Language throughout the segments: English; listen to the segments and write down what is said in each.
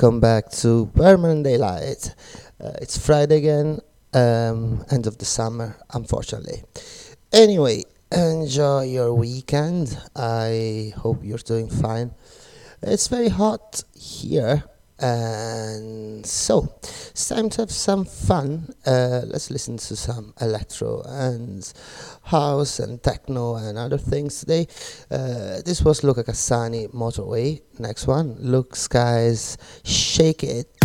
Welcome back to Permanent Daylight. Uh, it's Friday again, um, end of the summer, unfortunately. Anyway, enjoy your weekend. I hope you're doing fine. It's very hot here, and so it's time to have some fun. Uh, let's listen to some electro and house and techno and other things today. Uh, this was Luca Cassani, Motorway. Next one, Luke Skies, Shake It.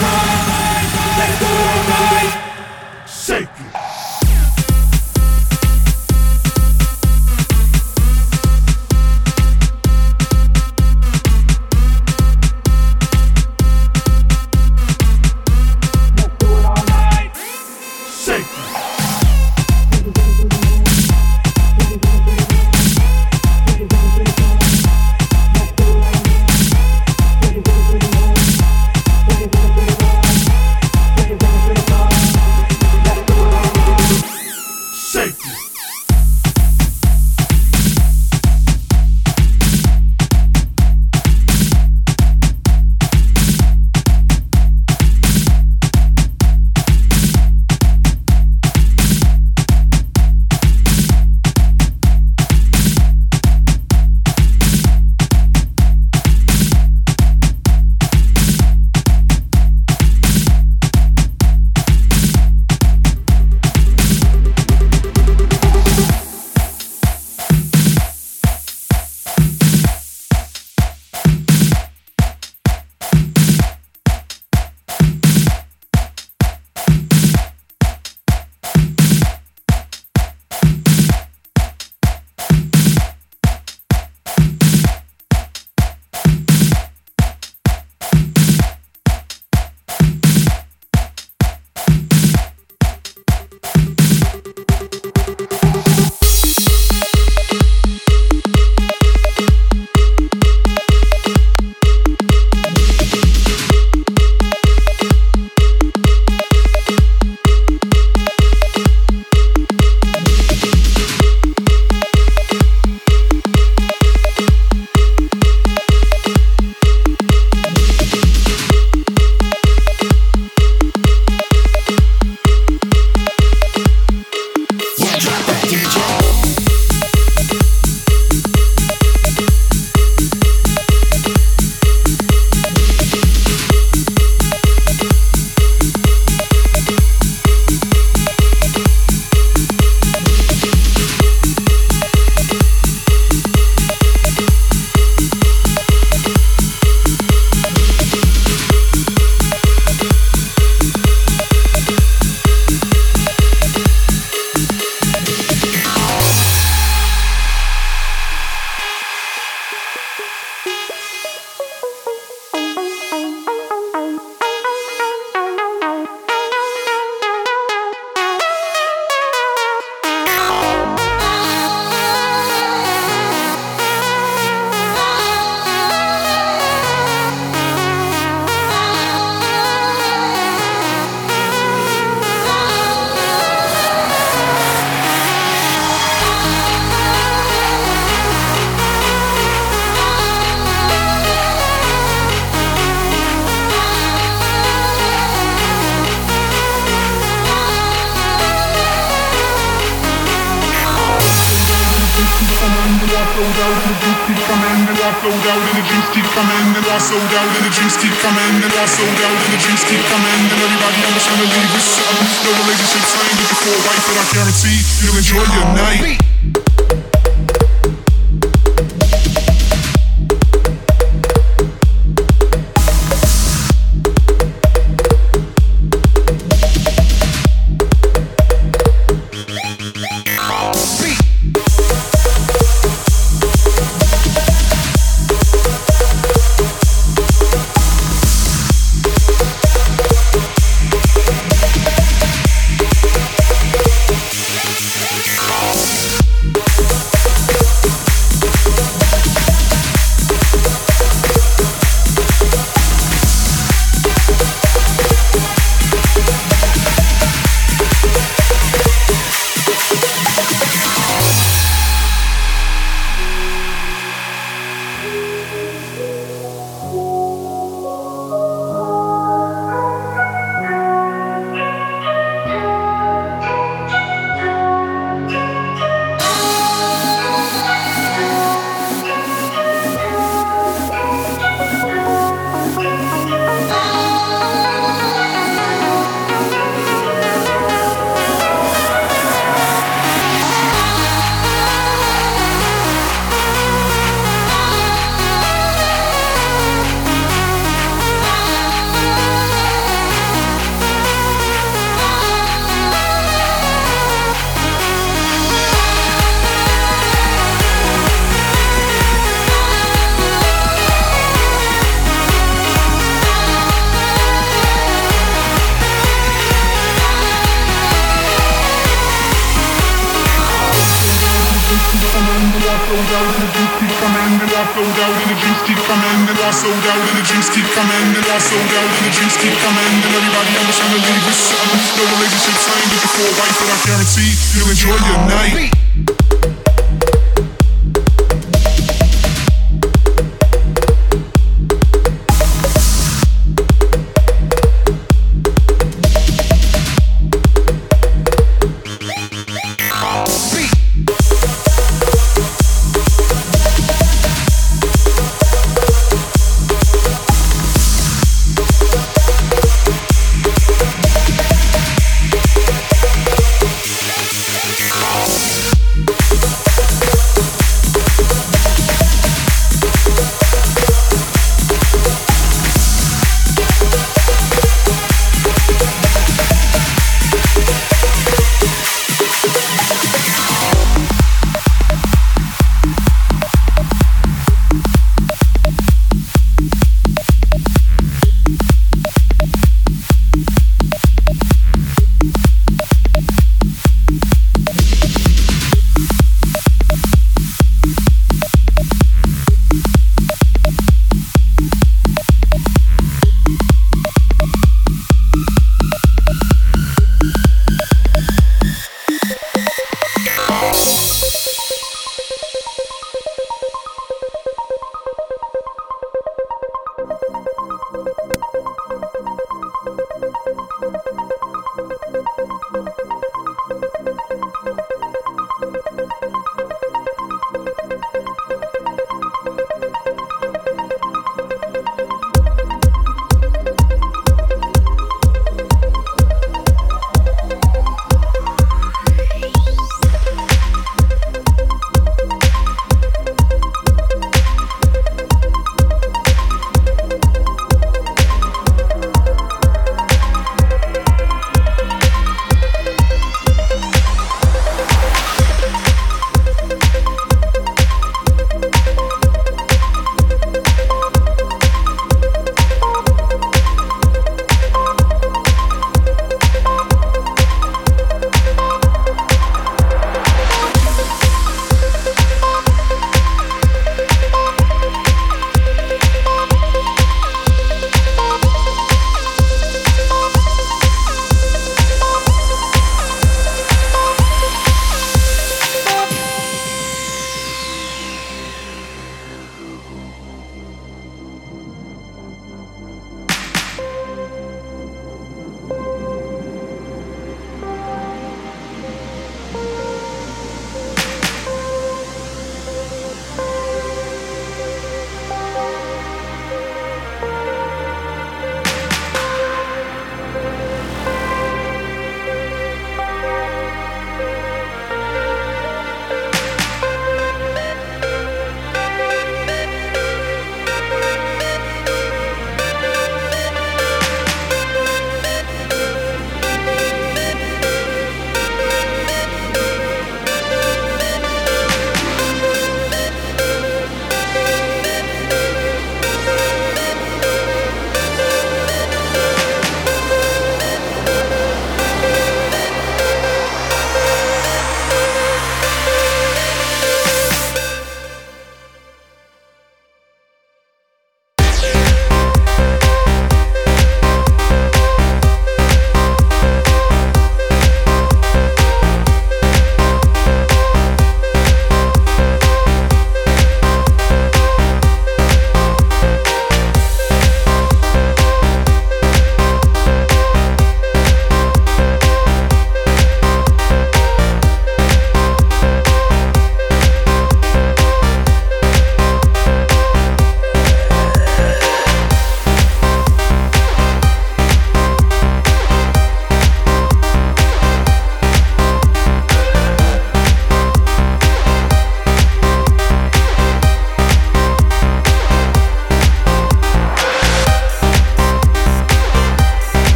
Let's go, I sold out and the drinks keep coming and I sold out and the drinks keep coming and everybody I'm trying to leave this um, no relationships I ain't looking for a wife but I guarantee you'll enjoy your night. drinks keep coming and I sold out and the drinks keep coming and I sold out and the drinks keep coming and everybody just trying to leave with something. No relationships, I ain't looking for a wife, but I guarantee you'll enjoy your night.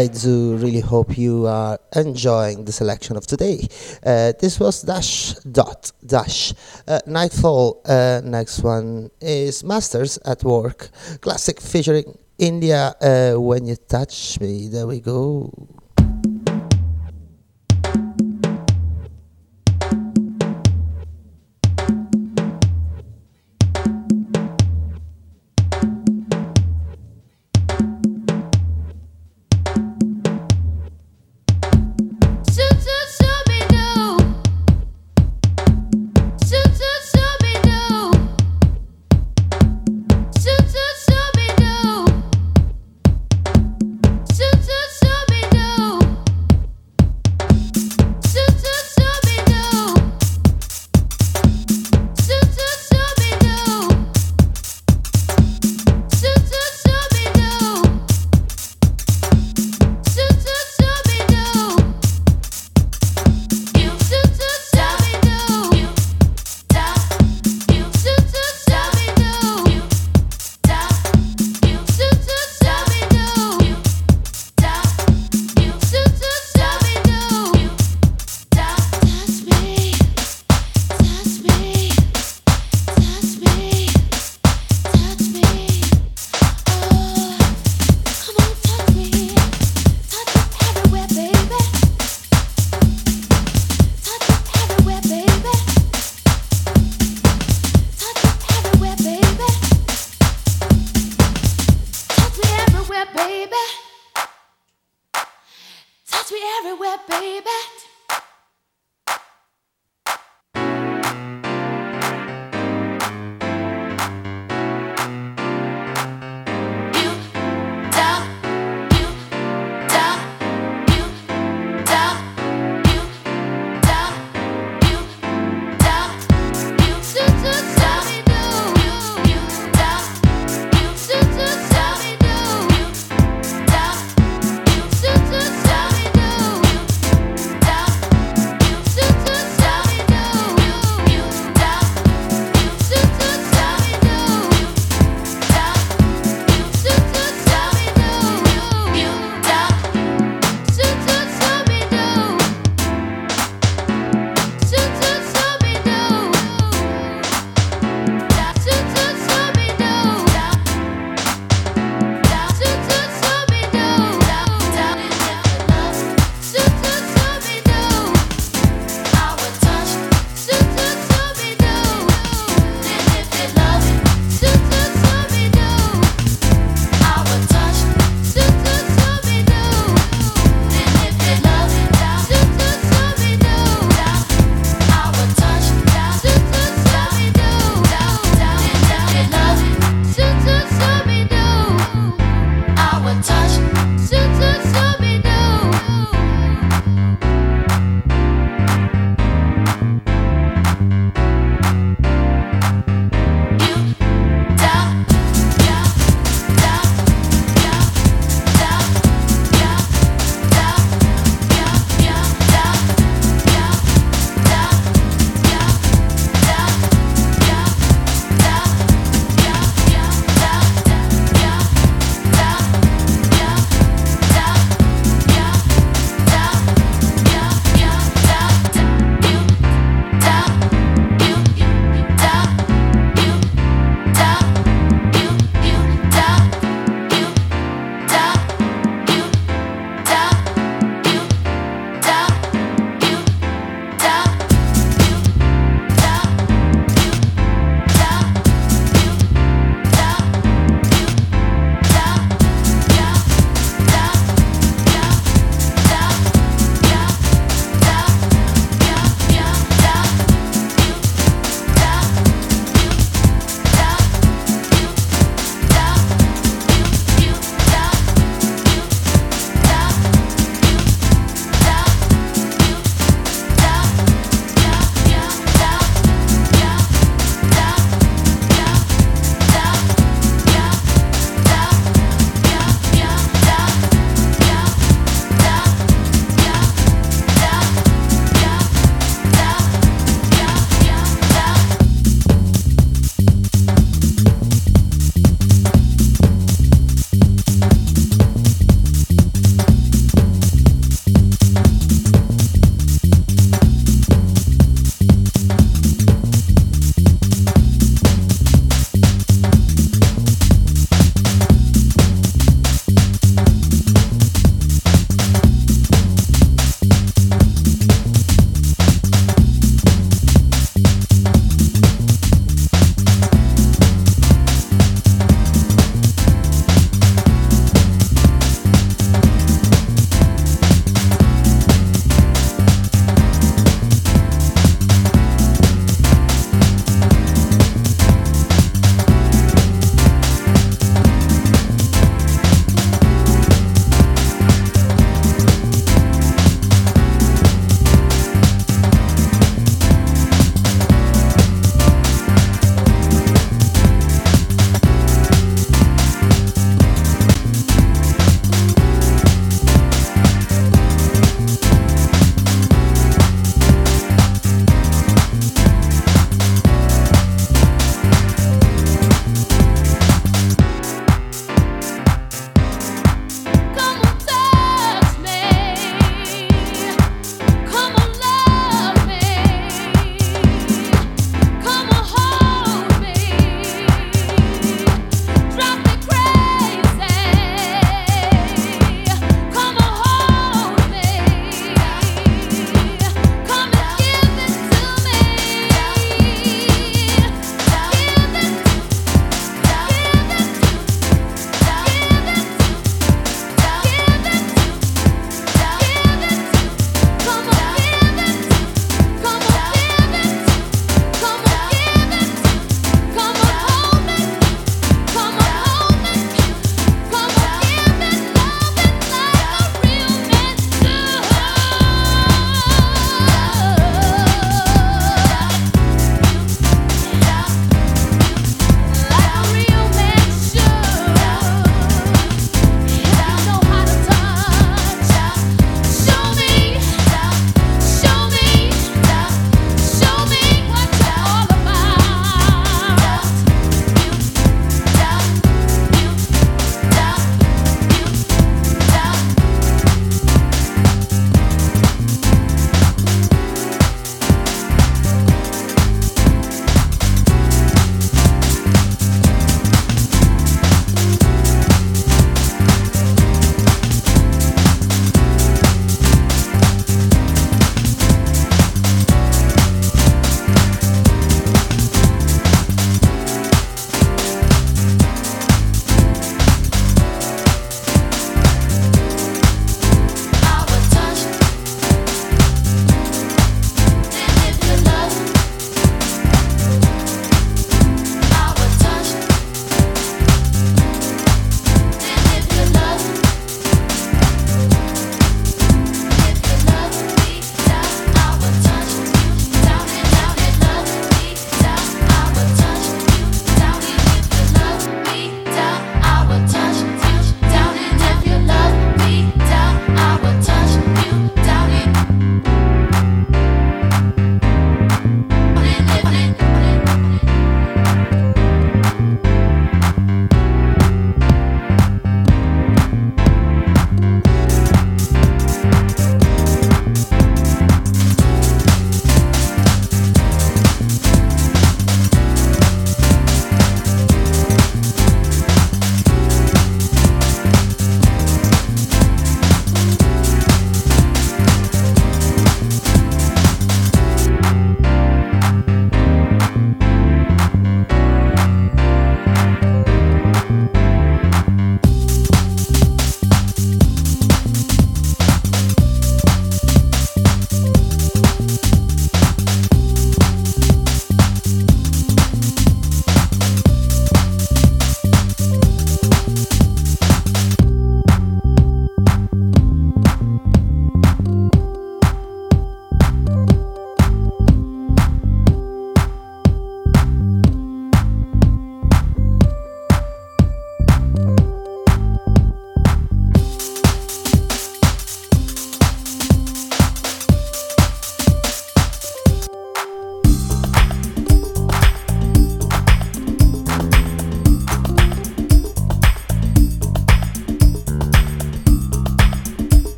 I do really hope you are enjoying the selection of today. Uh, this was Dash Dot Dash. Uh, Nightfall. Uh, next one is Masters at Work. Classic featuring India. Uh, when you touch me. There we go.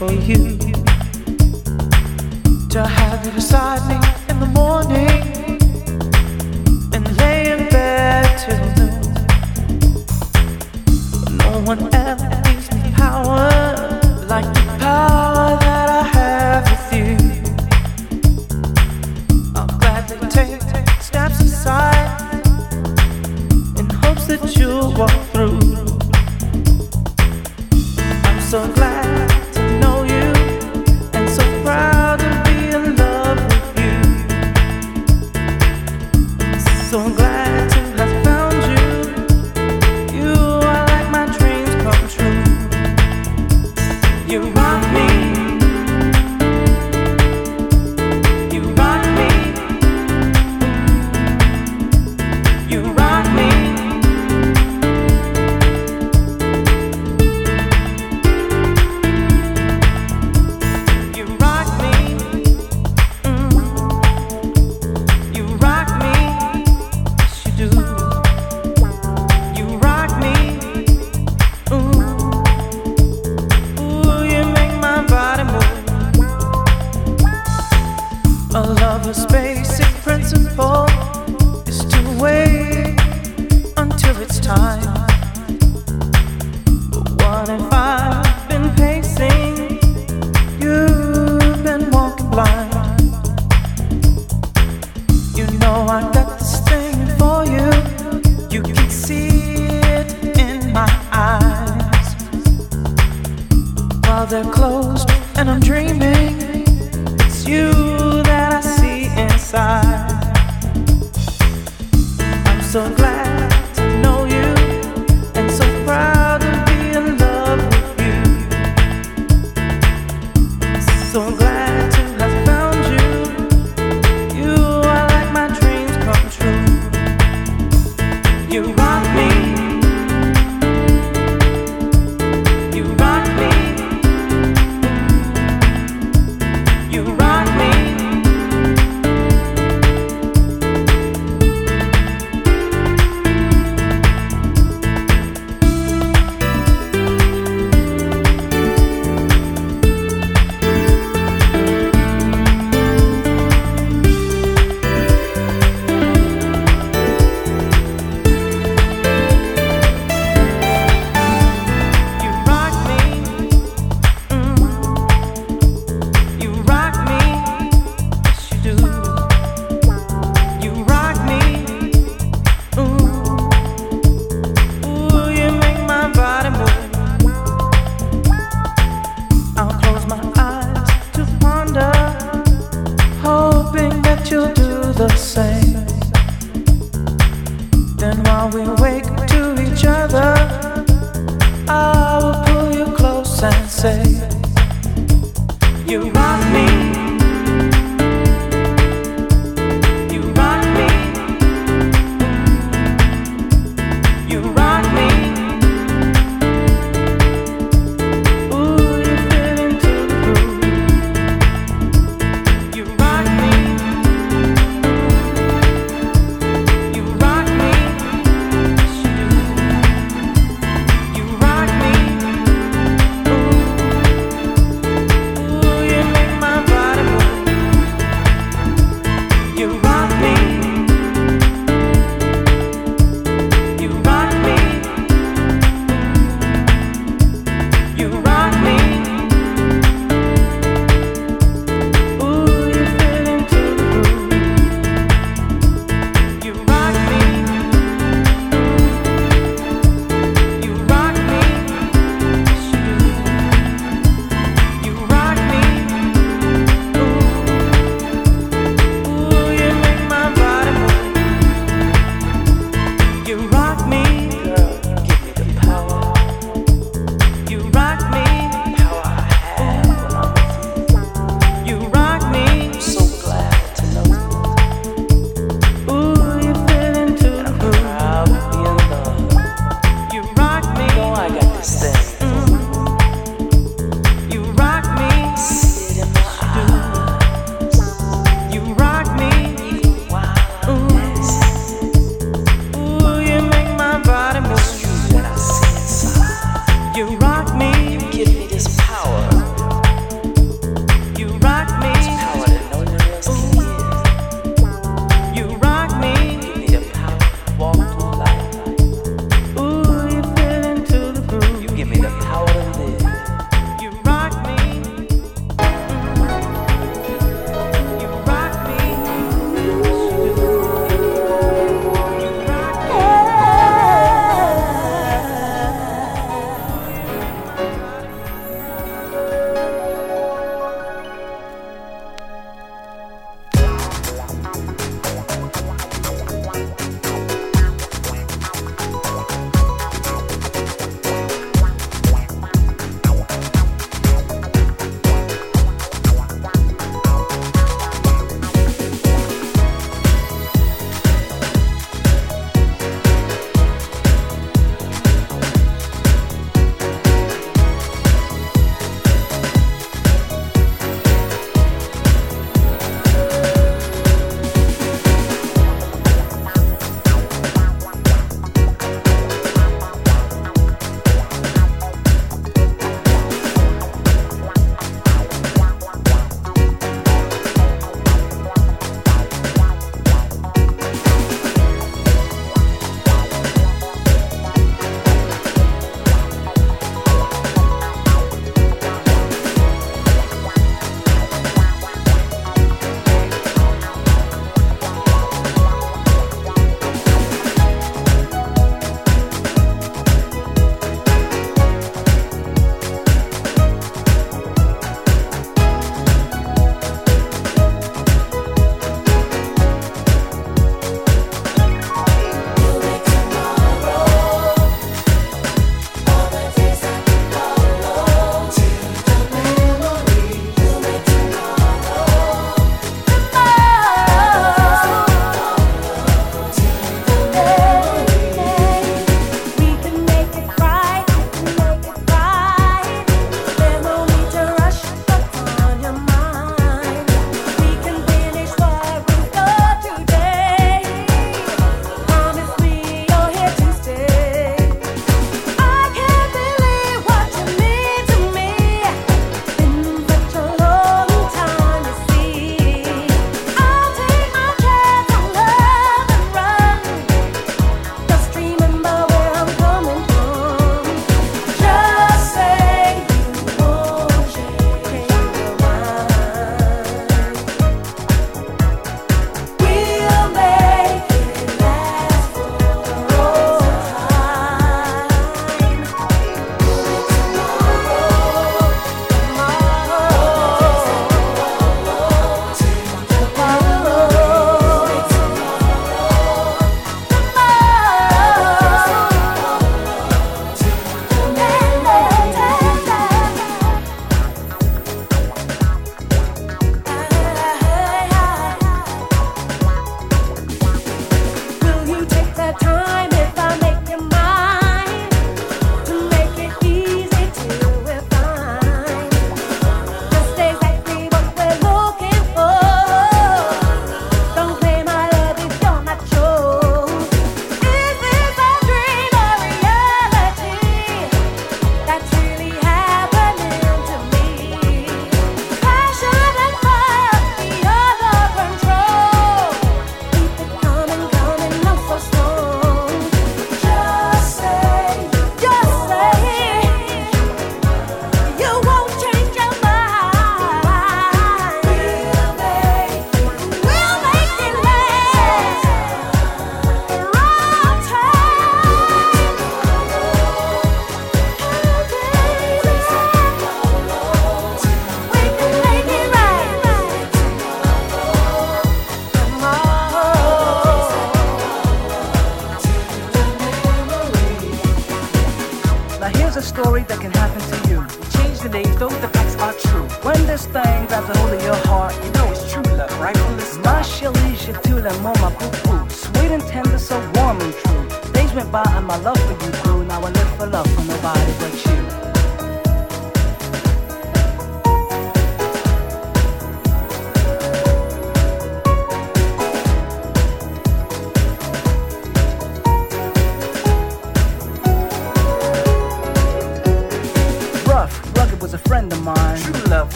For you to have you beside me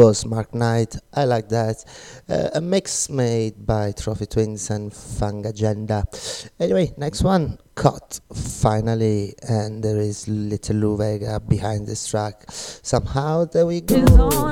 was Mark Knight. I like that. Uh, a mix made by Trophy Twins and Funkagenda. Anyway, next one, Cut, finally, and there is Little Louie Vega behind this track. Somehow, there we go.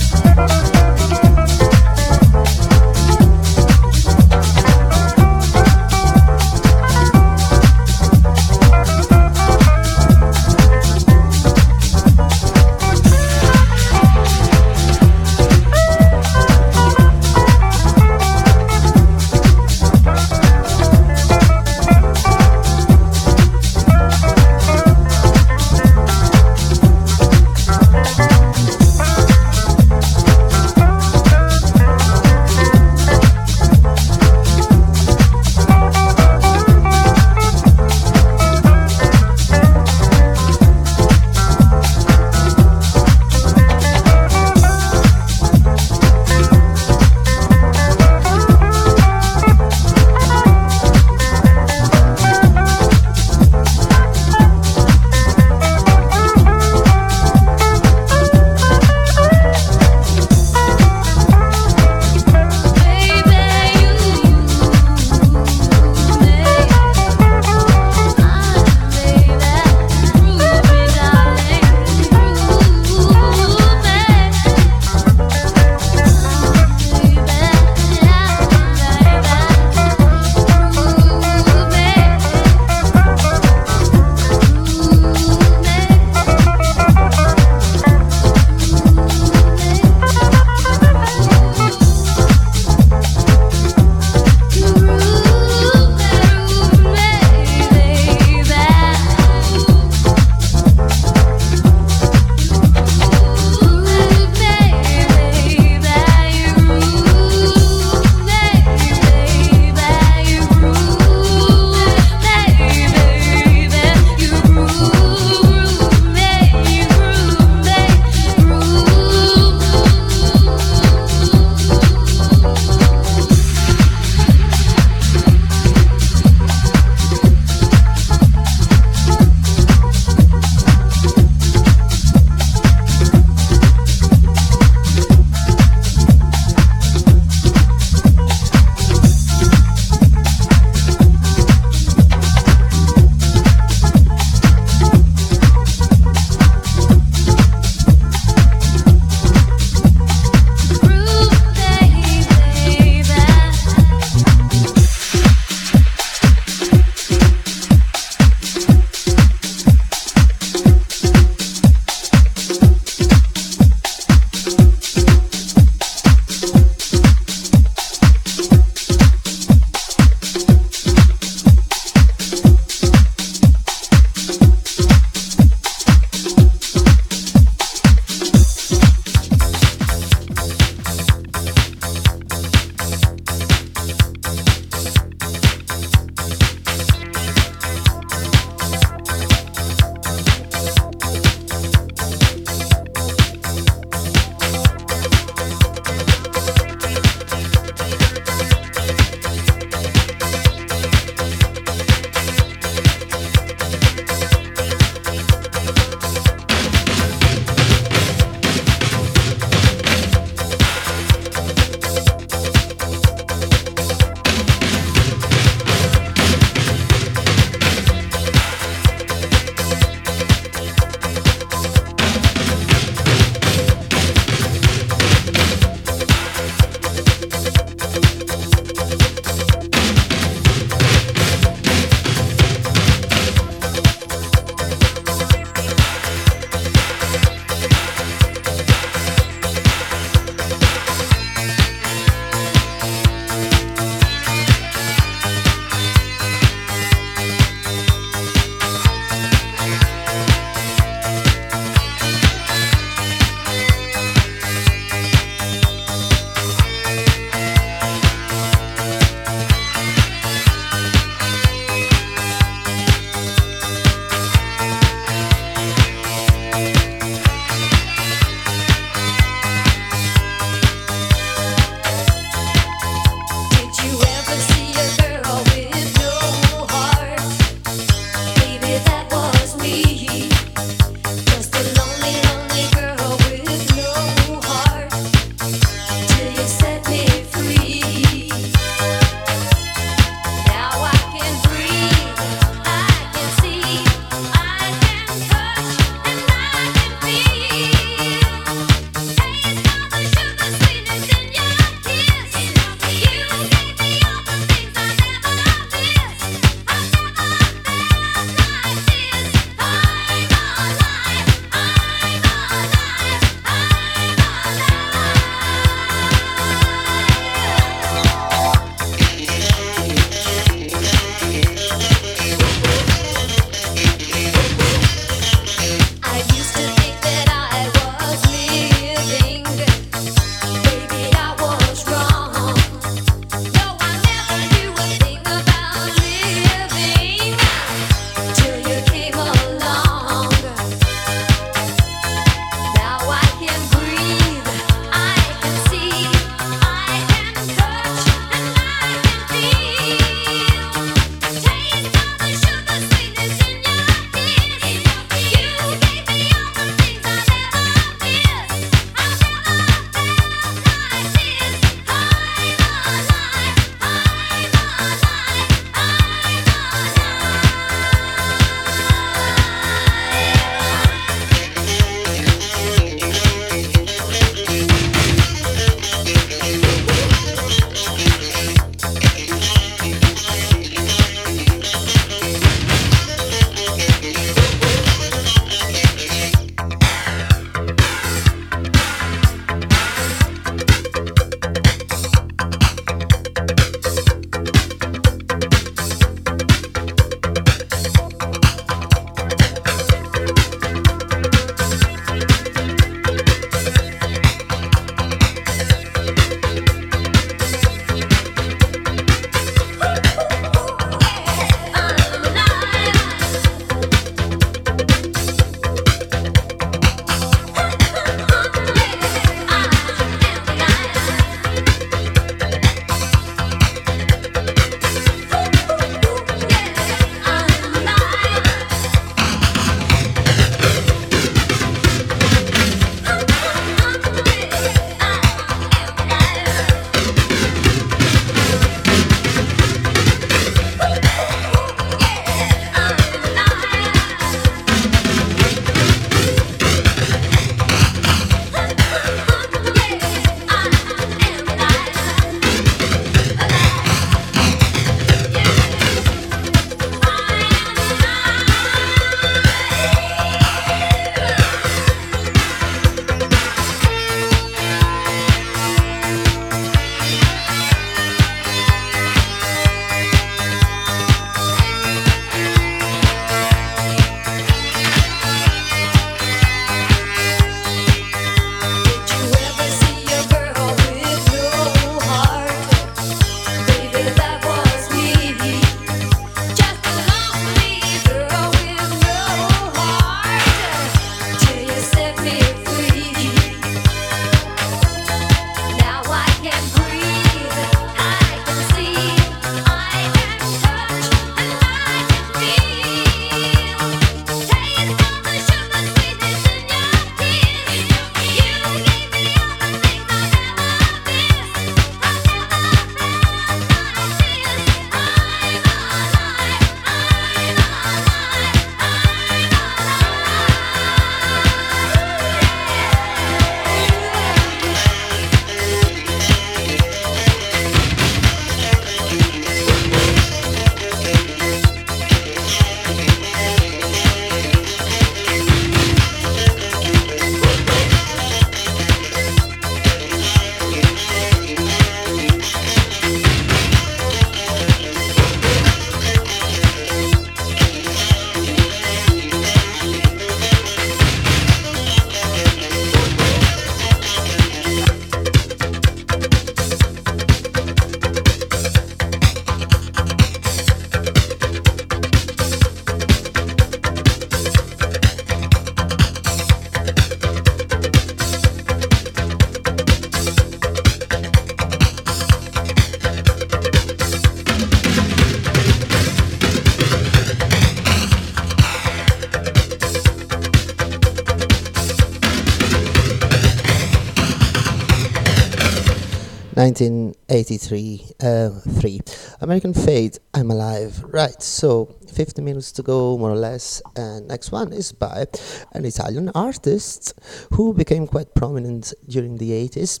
1983. Uh, three. American Fate, I'm Alive. Right, so 50 minutes to go, more or less. And next one is by an Italian artist who became quite prominent during the 80s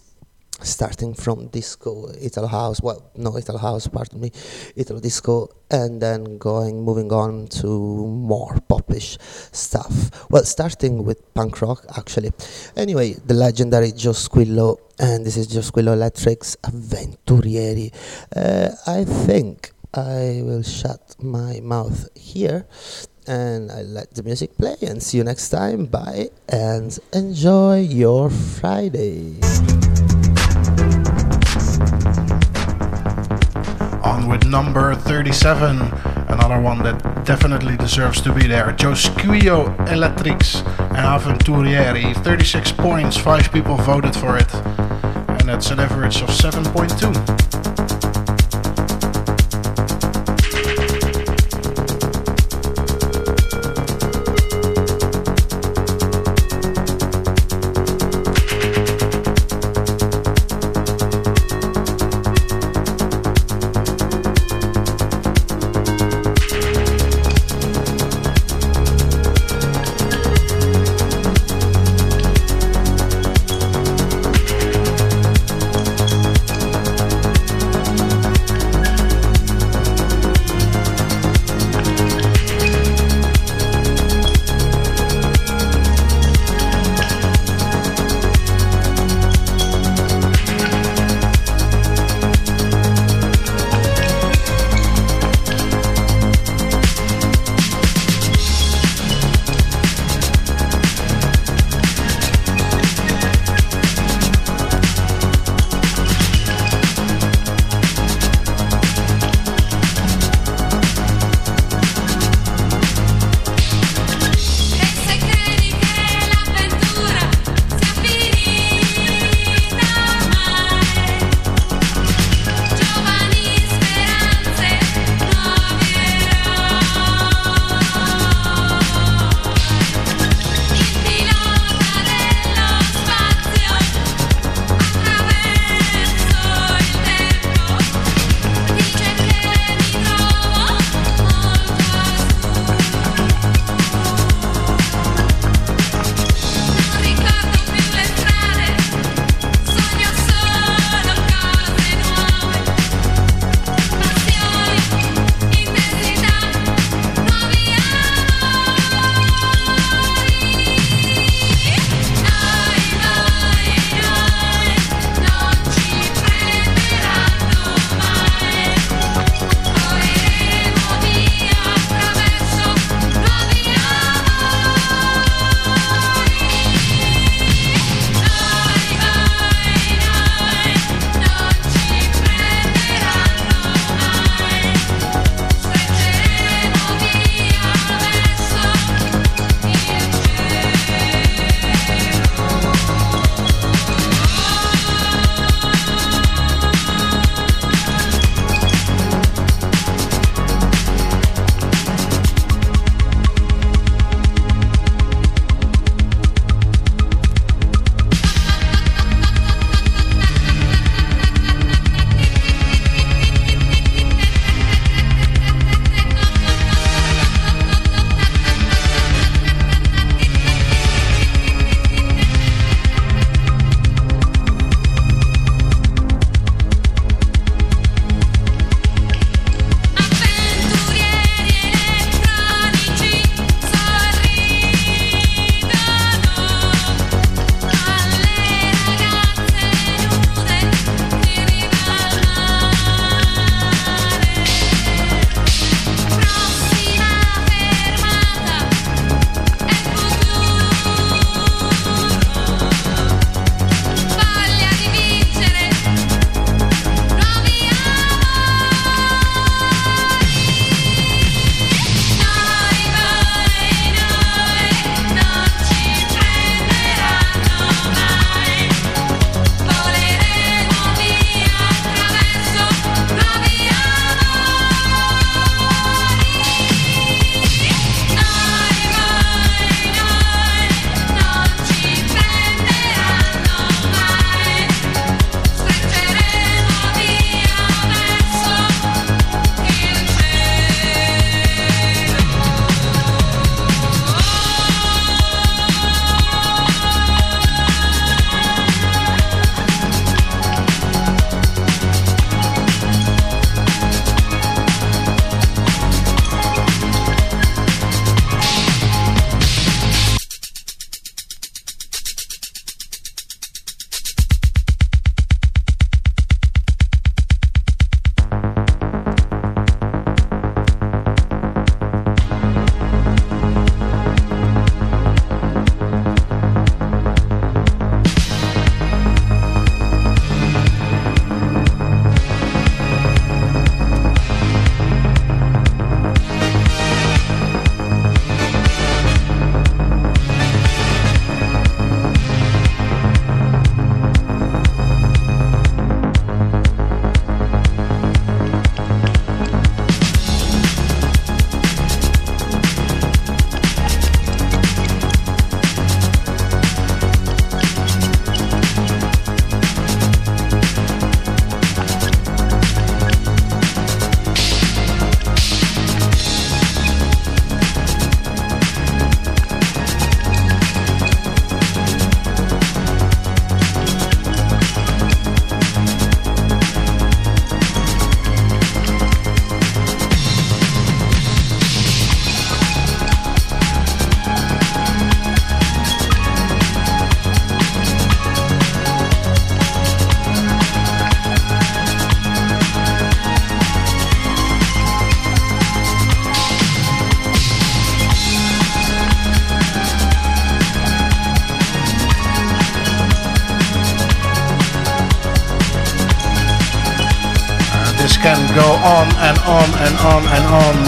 starting from disco, Italo house, well, no Italo house, pardon me, Italo disco, and then going, moving on to more popish stuff. Well, starting with punk rock, actually. Anyway, the legendary Jo Squillo, and this is Jo Squillo Eletrix Avventurieri. Uh, I think I will shut my mouth here and I let the music play and see you next time. Bye and enjoy your Friday. On with number 37, another one that definitely deserves to be there. Jo Squillo Eletrix and Avventurieri. 36 points, 5 people voted for it. And that's an average of 7.2.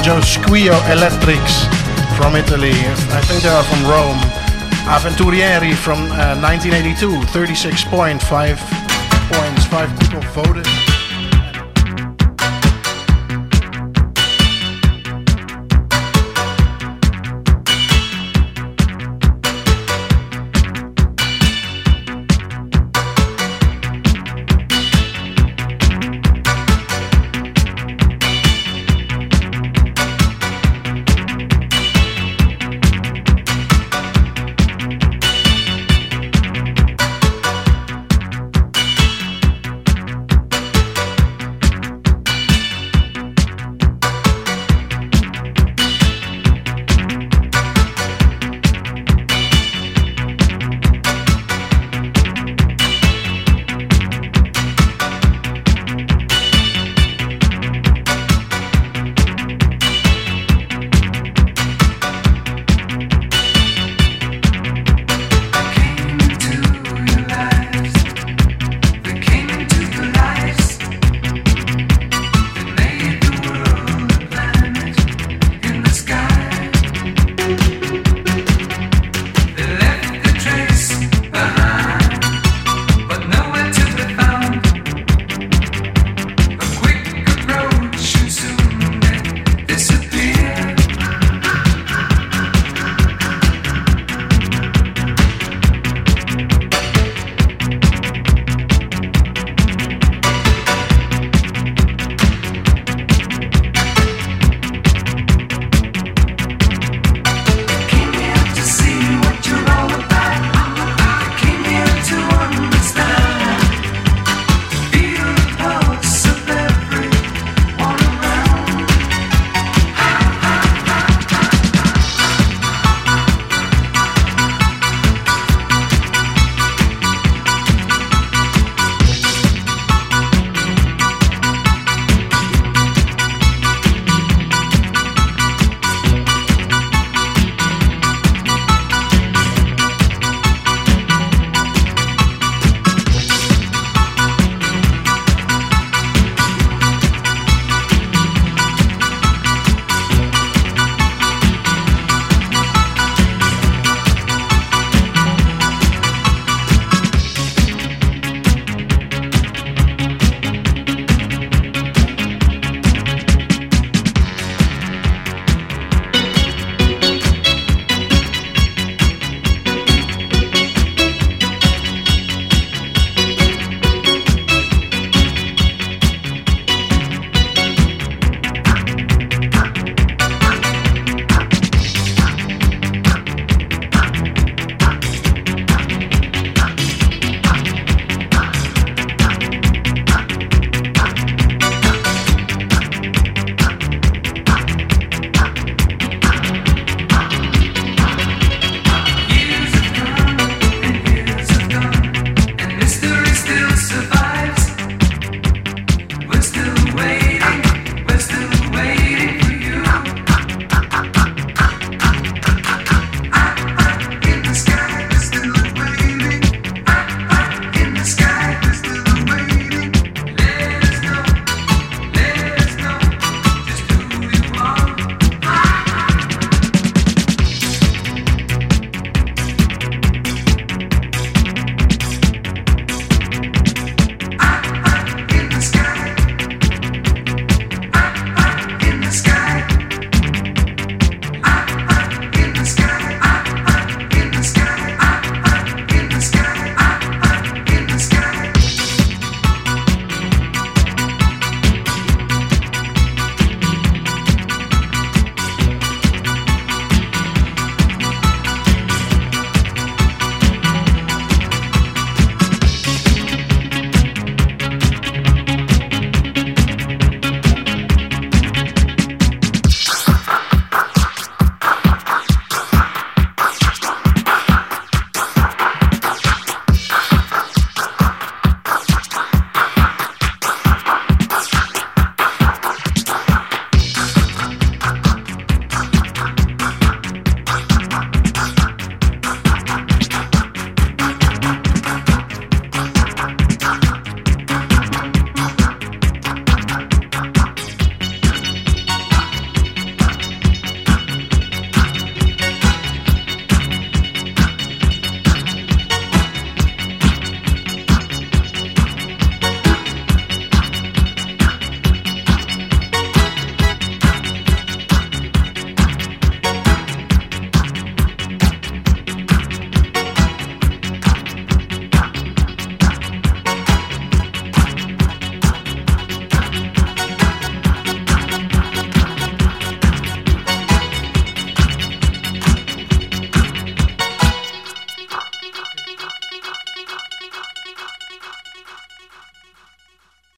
Jo Squillo Eletrix from Italy. I think they are from Rome. Avventurieri from uh, 1982, 36.5 points. Five people voted.